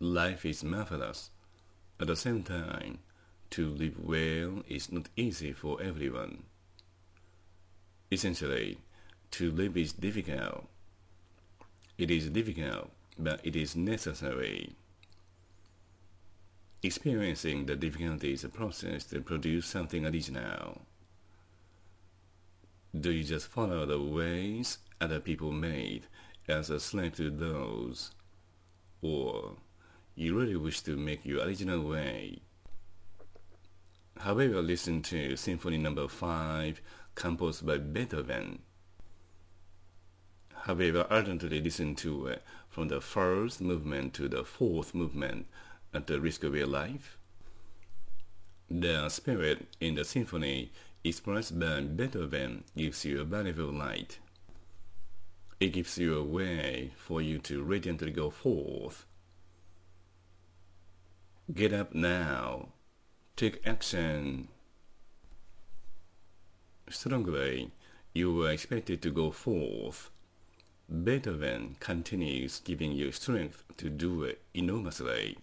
life is marvelous. At the same time, to live well is not easy for everyone. Essentially, to live is difficult. It is difficult, but it is necessary. Experiencing the difficulty is a process to produce something original. Do you just follow the ways other people made as a slave to those? Or you really wish to make your original way? However, listen to Symphony Number 5 composed by Beethoven. However, ardently listen to it from the first movement to the fourth movement at the risk of your life. The spirit in the symphony expressed by Beethoven gives you a valuable light. It gives you a way for you to radiantly go forth. Get up now. Take action. Strongly, you were expected to go forth. Beethoven continues giving you strength to do it enormously.